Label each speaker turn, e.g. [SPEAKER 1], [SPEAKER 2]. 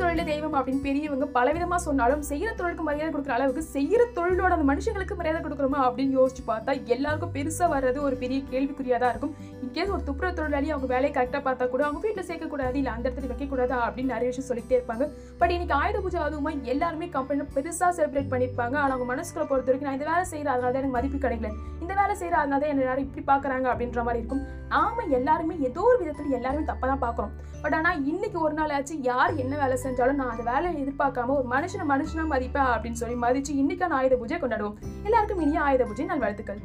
[SPEAKER 1] தொழில தெய்வம் அப்படின்னு பெரியவங்க பலவிதமாக சொன்னாலும் செய்கிற தொழிலுக்கு மரியாதை கொடுக்குற அளவுக்கு செய்கிற தொழிலோட அந்த மனுஷங்களுக்கு மரியாதை கொடுக்குறோமா அப்படின்னு யோசிச்சு பார்த்தா எல்லாருக்கும் பெருசா வர்றது ஒரு பெரிய கேள்விக்குறியா தான் இருக்கும். இன்கேஸ் ஒரு துப்புர தொழிலாளி அவங்க வேலையை கரெக்டாக பார்த்தா கூட அவங்க வீட்டில் சேர்க்கக்கூடாது இல்லை அந்த இடத்துல வைக்கக்கூடாது அப்படின்னு நிறைய விஷயம் சொல்லிட்டே இருப்பாங்க. பட் இன்னைக்கு ஆயுத பூஜை அதுவுமா எல்லாருமே கம்பெனியில் பெருசாக செலிப்ரேட் பண்ணியிருப்பாங்க. ஆனால் அவங்க மனசுக்குள்ள பொறுத்த வரைக்கும் நான் இந்த வேலை செய்கிற அதனால தான் எனக்கு மதிப்பு கிடைக்கல. இந்த வேலை செய்கிற அதனால தான் என்ன இப்படி பார்க்குறாங்க அப்படின்ற மாதிரி இருக்கும். நாம எல்லாருமே ஏதோ ஒரு விதத்தில் எல்லாருமே தப்பாக தான் பார்க்குறோம். பட் ஆனால் இன்னைக்கு ஒரு நாள் ஆச்சு யார் என்ன வேலை செஞ்சாலும் நான் அந்த வேலையை எதிர்பார்க்காம ஒரு மனுஷனை மனுஷனா மதிப்பேன் அப்படின்னு சொல்லி மதிச்சு இன்னைக்கான ஆயுத பூஜை கொண்டாடுவோம். எல்லாருக்கும் இனிய ஆயுத பூஜை நல்வாழ்த்துக்கள்